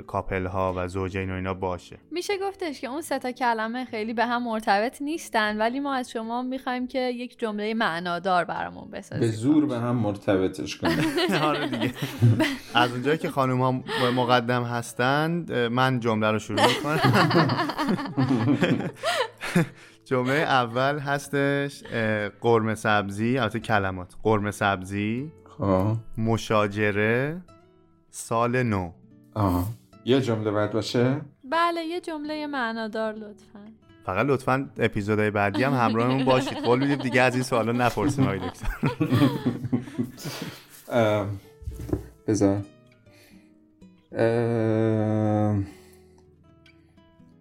کاپل ها و زوجین و اینا باشه. میشه گفتش که اون سه تا کلمه خیلی به هم مرتبط نیستن ولی ما از شما می‌خوایم که یک جمله معنادار برامون بسازید به زور به هم مرتبطش کنیم. آره دیگه. از اونجایی که خانم ها مقدم هستند من جمله رو شروع می‌کنم. جمله اول هستش قرمه سبزی البته کلمات. قرمه سبزی خب. مشاجره سال نو. آه یه جمله باید باشه؟ بله یه جمله معنادار لطفا. فقط لطفا اپیزودهای بعدی هم همراهمون باشید. قول میدیم دیگه از این سوالا نپرسیم آقای دکتر. بذار.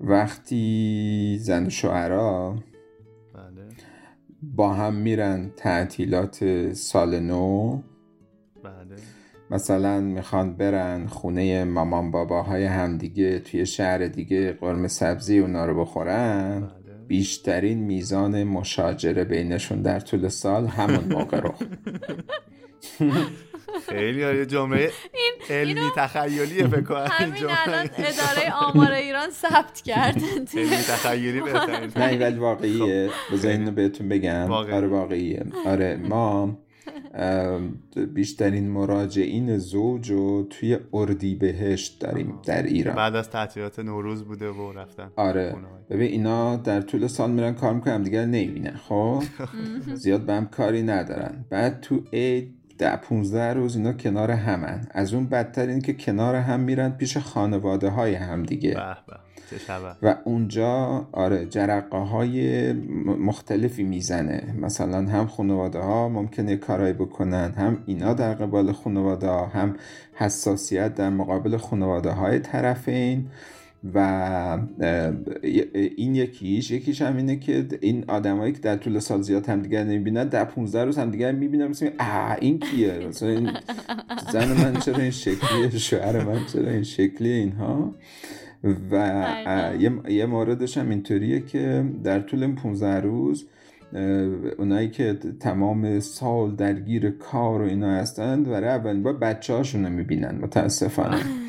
وقتی زن و شوهرها بله. با هم میرن تعطیلات سال نو بله. مثلا می‌خوان برن خونه مامان باباهای همدیگه توی شهر دیگه قرمه سبزی اونا رو بخورن. بله. بیشترین میزان مشاجره بینشون در طول سال همون موقع رو. خیلی عالی. جمله علمی تخیلیه فکر کنم همین. الان اداره آمار ایران ثبت کرد. علمی تخیلی بهترین. نه ولی واقعیه. بذار اینو بهتون بگم. آره واقعیه. آره ما بیشترین مراجعین زوج رو توی اردی بهشت داریم در ایران. بعد از تعطیلات نوروز بوده و رفتن آره. ببین اینا در طول سال میرن کار می‌کنن دیگه نمی‌بینن خب؟ زیاد به هم کاری ندارن. بعد تو عید ده 15 روز اینا کنار همن. از اون بدتر این که کنار هم میرن پیش خانواده های هم دیگه. به به و اونجا آره جرقه های مختلفی می‌زنه. مثلا هم خانواده ها ممکنه کارایی بکنن هم اینا در قبال خانواده ها هم حساسیت در مقابل خانواده های طرفین. و این یکیش یکیش هم اینه که این آدمایی که در طول سال زیاد همدیگر نمی‌بینن در 15 روز همدیگر می‌بینن مثلا اه این کیه؟ مثلا این زن من چرا این شکلیه؟ شوهر من چرا این شکلیه اینها؟ و اه، یه, موردش هم اینطوریه که در طول این 15 روز اونایی که تمام سال درگیر کار و اینا هستند برای اولین بار بچه هاشون رو می‌بینن متاسفانه.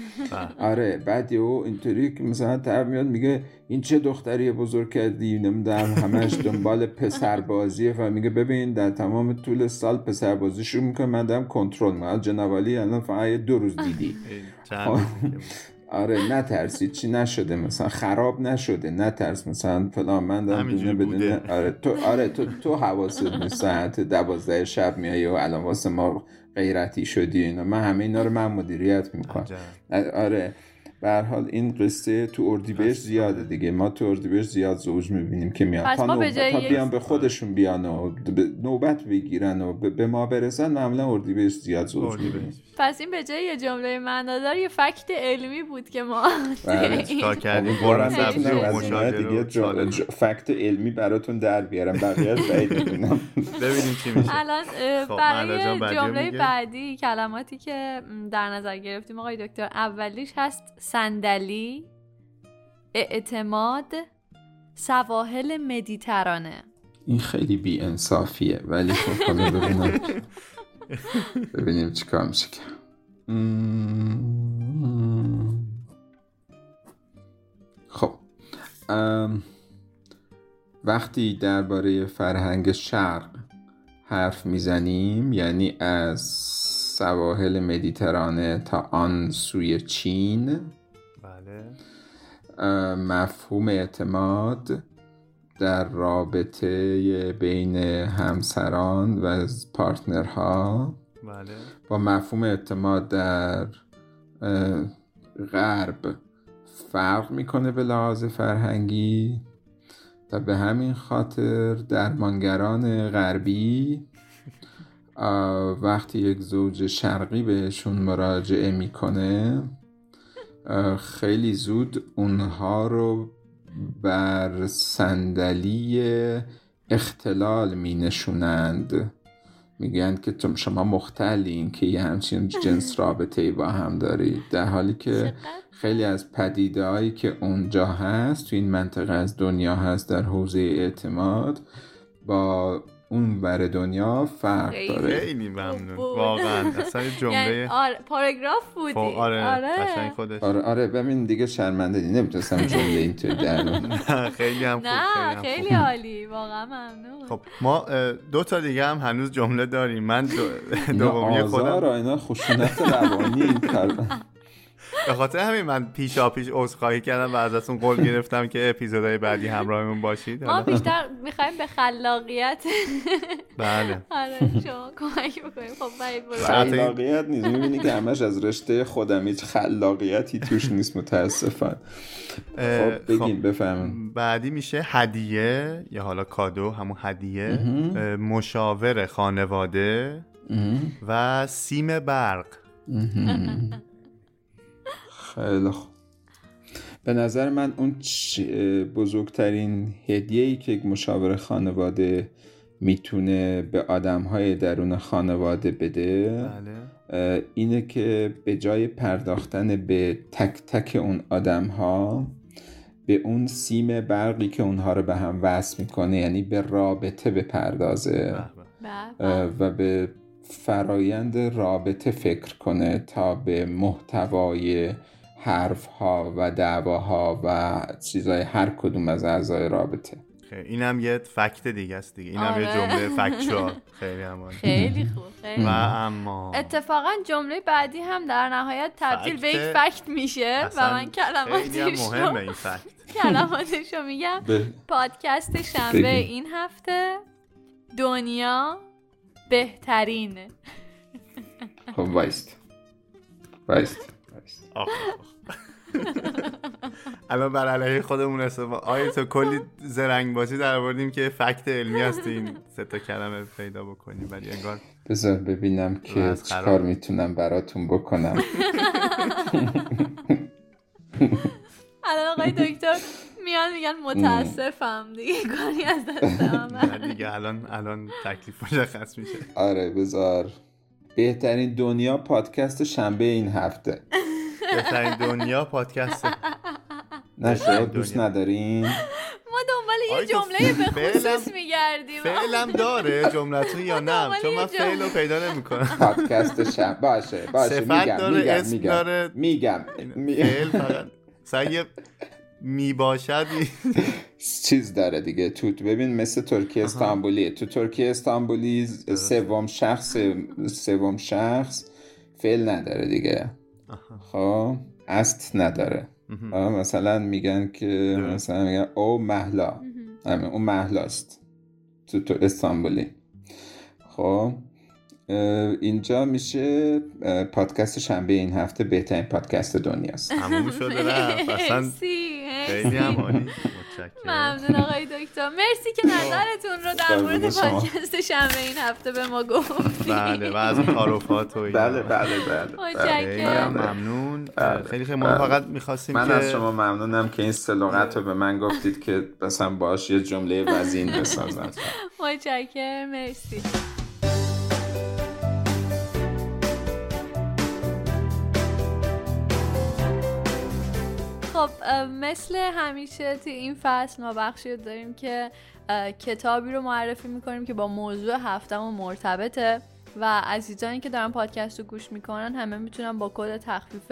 آره بعد یهو اینطوری که مثلا طرف میاد میگه این چه دختری بزرگ کردی؟ نمی‌دونم همش دنبال پسر بازیه و میگه ببین در تمام طول سال پسر بازی شروع می‌کنه من دارم کنترل می‌کنم. جنابالی الان فقط دو روز دیدی. خب. آره نترسید چی نشده؟ مثلا خراب نشده نترس. مثلا فلان من دارم همینجوری بدون بدون بوده. آره تو آره تو تو حواست نیست. ساعت دوازده شب میای و الان واسه ما غیرتی شدی. اینا. من همه اینا رو من مدیریت می‌کنم. آره. به حال این قصه تو اردیبهشت زیاده دیگه. ما تو اردیبهشت زیاد زوج می‌بینیم که میان. تا, نوبت- تا بیان به خودشون بیان و نوبت بگیرن و به به ما برسن معمولا اردیبهشت زیاد زوج. می‌بینیم. پس این به جای یه جمله معنادار یه فکت علمی بود که ما بله. چیکار کردیم؟ دیگه فکت علمی براتون در بیارم. می‌دونم ببینیم چی میشه. الان خب، برای جمله. بعدی کلماتی که در نظر گرفتیم آقای دکتر اولیش هست صندلی اعتماد سواحل مدیترانه. این خیلی بی انصافیه ولی خب حالا ببینم. ببینیم چیکار میشه. خب وقتی درباره فرهنگ شرق حرف می‌زنیم یعنی از سواحل مدیترانه تا آن سوی چین مفهوم اعتماد در رابطه بین همسران و پارتنرها. بله. با مفهوم اعتماد در غرب فرق می‌کنه به لحاظ فرهنگی و به همین خاطر درمانگران غربی وقتی یک زوج شرقی بهشون مراجعه می‌کنه خیلی زود اونها رو بر صندلی اختلال می نشونند. میگن که شما مختلین که یه همچین جنس رابطه ای با هم دارید در حالی که خیلی از پدیده هایی که اونجا هست تو این منطقه از دنیا هست در حوزه اعتماد با اون ور دنیا فرق داره. خیلی ممنون. واقعا. اصلا جمله یعنی آره پاراگراف بودی. آره آره. خودش. آره آره ببین دیگه شرمنده دی. نمی‌تونستم جمله اینطوری در خیلی هم خوب نه خیلی عالی. واقعا ممنون. خب ما دو تا دیگه هم هنوز جمله داریم. من دومی خودم. آزار اینا خشونت روانی. این کردن به خاطر همین من پیشا پیش عذرخواهی کردم و ازتون قول گرفتم که اپیزودهای بعدی همراهمون باشید. ما بیشتر می‌خوایم به خلاقیت. بله. آره شما کمک بکنیم خب خلاقیت نیست. می‌بینی که همش از رشته خودم هیچ خلاقیتی توش نیست متاسفن خب بگیم بفهمون بعدی میشه هدیه یا حالا کادو همون هدیه. مشاور خانواده و سیم برق. خیلی خوب. به نظر من اون بزرگترین هدیه ای که یک مشاور خانواده می‌تونه به آدم های درون خانواده بده بله. اینه که به جای پرداختن به تک تک اون آدم ها به اون سیم برقی که اونها رو به هم وصل می‌کنه یعنی به رابطه بپردازه. و به فرایند رابطه فکر کنه تا به محتوای حرف ها و دعواها و چیزای هر کدوم از اعضای رابطه. اینم یه فکت دیگه است دیگه. اینم یه جمله فکچوال خیلی همانی خیلی خوب خیلی و اما اتفاقا جمله بعدی هم در نهایت تبدیل به یک فکت میشه و من کلماتش رو مهمه این فکت. کلماتش رو میگم پادکست شنبه این هفته دنیا بهترینه. خب وایست. وایست. الان بر علیه خودمون استفاده آیا تو کلی زرنگ بازی در آوردیم که فکت علمی هست این سه تا کلمه پیدا بکنیم ولی انگار بذار ببینم که چیکار می‌تونم براتون بکنم. الان آقای دکتر میان میگن متاسفم دیگه کاری از دستم دیگه الان الان تکلیف مشخص میشه. آره بذار. بهترین دنیا پادکست شنبه این هفته. بهترین دنیا پادکست. نشد دوست ندارین. ما دنبال یه جمله به خصوص میگردیم. فعلم داره جملتون یا نه؟ چون من فعل رو پیدا نمی‌کنم پادکست شب باشه باشه میگم داره میگم میگم. داره. میگم. فعل فقط. سعی می باشد چیز داره دیگه. تو ببین مثل ترکیه استانبولی تو ترکیه استانبولی سوم شخص سوم شخص فعل نداره دیگه. خب؟ است نداره. مثلا میگن که مثلا میگن او محلا. اون محلاست تو تو استانبولی. خب؟ اینجا میشه پادکست شنبه این هفته بهترین پادکست دنیاست. تموم شده رفت. اصلا خیلی هم عالی. ممنون آقای دکتر. مرسی که نظرتون رو در مورد پادکست شنبه این هفته به ما گفت بله و از تعارفات و بله بله بله خیلی ممنون. خیلی خیلی ما فقط می‌خواستیم من که از شما ممنونم که این سلوغت رو به من گفتید که مثلا باش یه جمله وزین بسازم. متشکرم. مرسی. خب مثل همیشه توی این فصل ما بخشی داریم که کتابی رو معرفی می‌کنیم که با موضوع هفتمون مرتبطه و عزیزانی که دارن پادکست رو گوش می‌کنن همه می‌تونن با کد تخفیف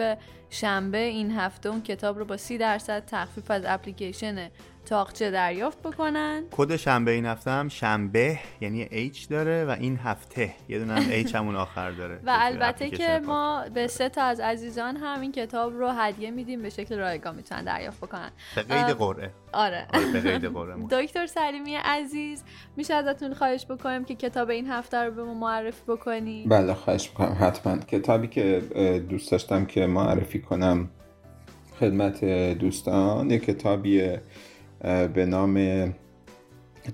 شنبه این هفته اون کتاب رو با سی درصد تخفیف از اپلیکیشن تاقچه دریافت بکنن. کد شنبه این هفته هم شنبه یعنی H داره و این هفته. یه دونه هم H همون آخر داره. و البته که ما به سه تا از عزیزان هم این کتاب رو هدیه میدیم به شکل رایگان می‌تونن دریافت بکنن. به قید قرعه. آره. آره به قید قرعه دکتر سلیمی عزیز میشه ازتون خواهش بکنیم که کتاب این هفته رو به ما معرفی بکنیم بله خواهش می‌کنم حتما. کتابی که دوست داشتم که معرفی کنم خدمت دوستان یک کتابی به نام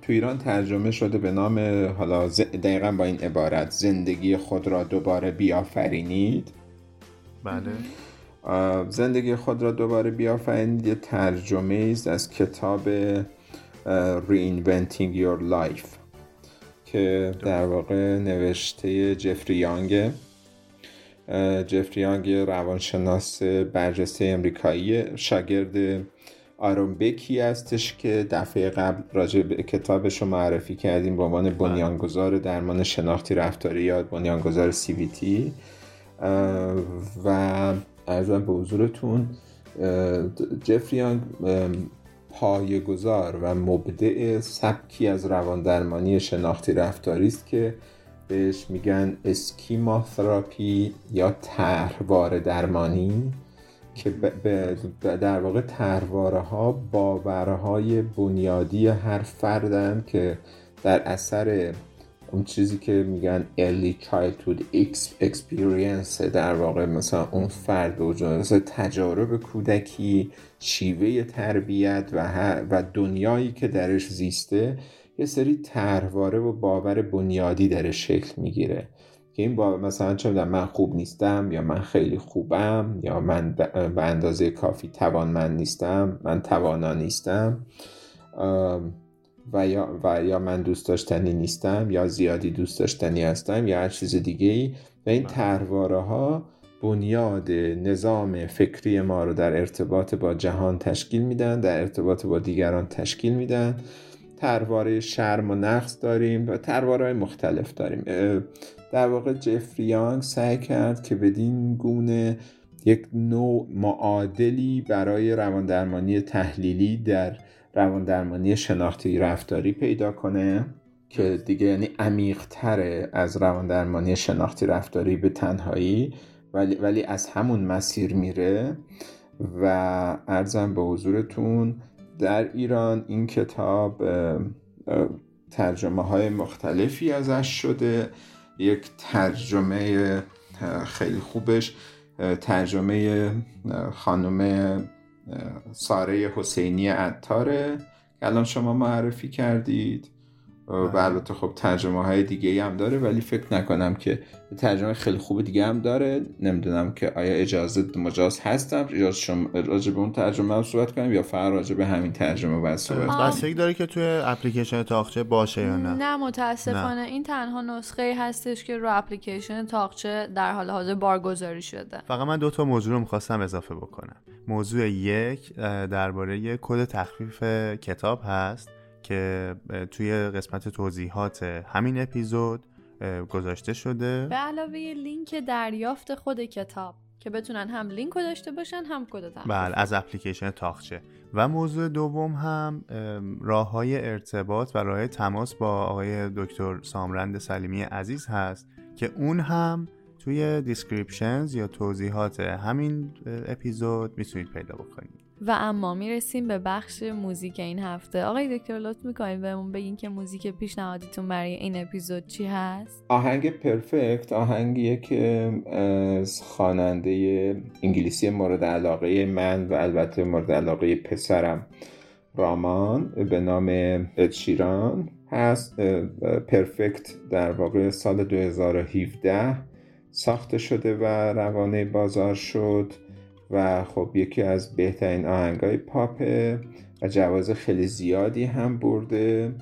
تو ایران ترجمه شده به نام حالا دقیقا با این عبارت زندگی خود را دوباره بیافرینید. بله. زندگی خود را دوباره بیافرینید. یه ترجمه است از کتاب Reinventing Your Life که در واقع نوشته جفری یانگه جفری یانگ روانشناس برجسته امریکایی شاگرد آرون بکی هستش که دفعه قبل راجع به کتابش رو معرفی کردیم به عنوان بنیانگذار درمان شناختی رفتاری یا بنیانگذار سی وی تی. و ارزم به حضورتون جفریانگ پایگذار و مبدع سبکی از رواندرمانی شناختی رفتاری است که بهش میگن اسکیما تراپی یا طرحواره درمانی. که در واقع طرحواره ها باورهای بنیادی هر فردن که در اثر اون چیزی که میگن early childhood experience در واقع مثلا اون فرد مثلا تجارب کودکی شیوه تربیت و, و دنیایی که درش زیسته یه سری طرحواره و باور بنیادی درش شکل می‌گیره. این باور مثلا چه من خوب نیستم یا من خیلی خوبم یا من به اندازه کافی توانمند نیستم من توانا نیستم و یا, و یا من دوست داشتنی نیستم یا زیادی دوست داشتنی هستم یا هر چیز دیگه ای و این ترواره ها بنیاد نظام فکری ما رو در ارتباط با جهان تشکیل میدن در ارتباط با دیگران تشکیل میدن. ترواره شرم و نقص داریم و ترواره مختلف داریم. در واقع جفریانگ سعی کرد که بدین گونه یک نوع معادلی برای رواندرمانی تحلیلی در رواندرمانی شناختی رفتاری پیدا کنه که دیگه یعنی عمیقتره از رواندرمانی شناختی رفتاری به تنهایی ولی, ولی از همون مسیر میره و ارزم به حضورتون در ایران این کتاب ترجمه های مختلفی ازش شده. یک ترجمه خیلی خوبش ترجمه خانم ساره حسینی عطاره الان شما معرفی کردید. و بله. البته خب ترجمه های دیگه هم داره ولی فکر نکنم که ترجمه خیلی خوب دیگه هم داره. نمی‌دونم که آیا اجازه مجاز هستم اجازه شما راجع به اون ترجمه هم صحبت کنیم یا فقط راجع به همین ترجمه باید صحبت بستگی داره که توی اپلیکیشن تاقچه باشه یا نه؟ نه متاسفانه. این تنها نسخه هستش که رو اپلیکیشن طاقچه در حال حاضر بارگذاری شده. فقط من دو تا موضوع رو می‌خواستم اضافه بکنم. موضوع یک درباره کد تخفیف کتاب هست. که توی قسمت توضیحات همین اپیزود گذاشته شده. به علاوه لینک دریافت خود کتاب که بتونن هم لینک رو داشته باشن هم کد بله از اپلیکیشن طاقچه. و موضوع دوم هم راه های ارتباط و راه تماس با آقای دکتر سامرند سلیمی عزیز هست که اون هم توی descriptions یا توضیحات همین اپیزود می‌تونید پیدا بکنید. و اما می‌رسیم به بخش موزیک این هفته. آقای دکتر لطف می‌کنید بهمون بگین که موزیک پیشنهادیتون برای این اپیزود چی هست؟ آهنگ Perfect آهنگیه که از خواننده انگلیسی مورد علاقه من و البته مورد علاقه پسرم رامان به نام ادشیران هست. پرفکت در واقع سال 2017 ساخته شده و روانه بازار شد. و خب یکی از بهترین آهنگای پاپه و جواز خیلی زیادی هم برده.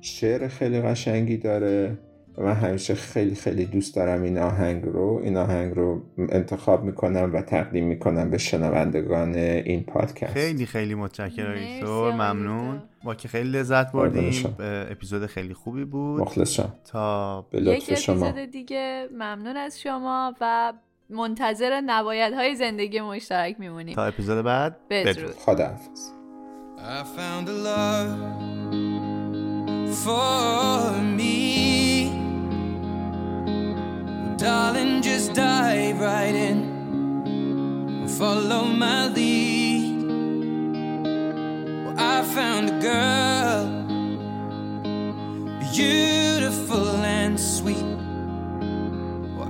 شعر خیلی قشنگی داره و من همیشه خیلی خیلی دوست دارم این آهنگ رو. این آهنگ رو انتخاب می‌کنم و تقدیم می‌کنم به شنوندگان این پادکست. خیلی خیلی متشکرم دکتر ممنون. ما که خیلی لذت بردیم. اپیزود خیلی خوبی بود. مخلصم. تا به لطف شما. اپیزود دیگه. ممنون از شما و منتظر نبایدهای زندگی مشترک میمونیم تا اپیزود بعد بدرود خداحافظ I found a love for me. Darling, just dive right in follow my lead. Well, I found a girl, beautiful and sweet.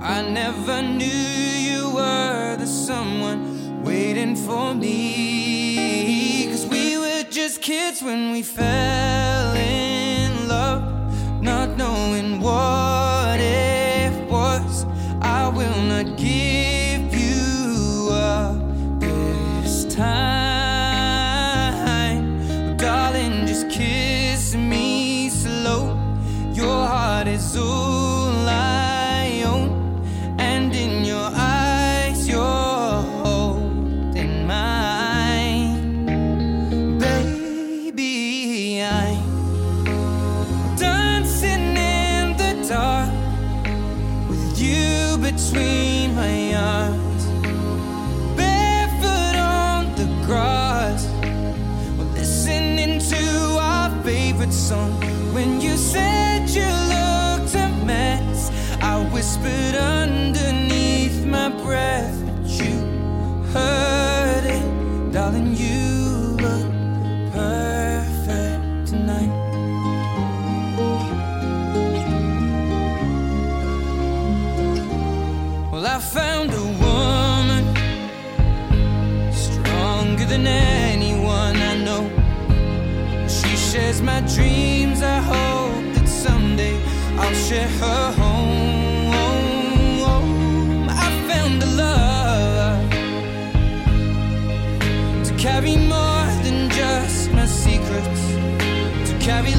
I never knew you were the someone waiting for me. Cause we were just kids when we fell between my arms, barefoot on the grass. We're listening to our favorite song. When you said you looked a mess, I whispered underneath my breath, but you heard it, darling. You anyone I know. She shares my dreams. I hope that someday I'll share her home. I found a love to carry more than just my secrets, to carry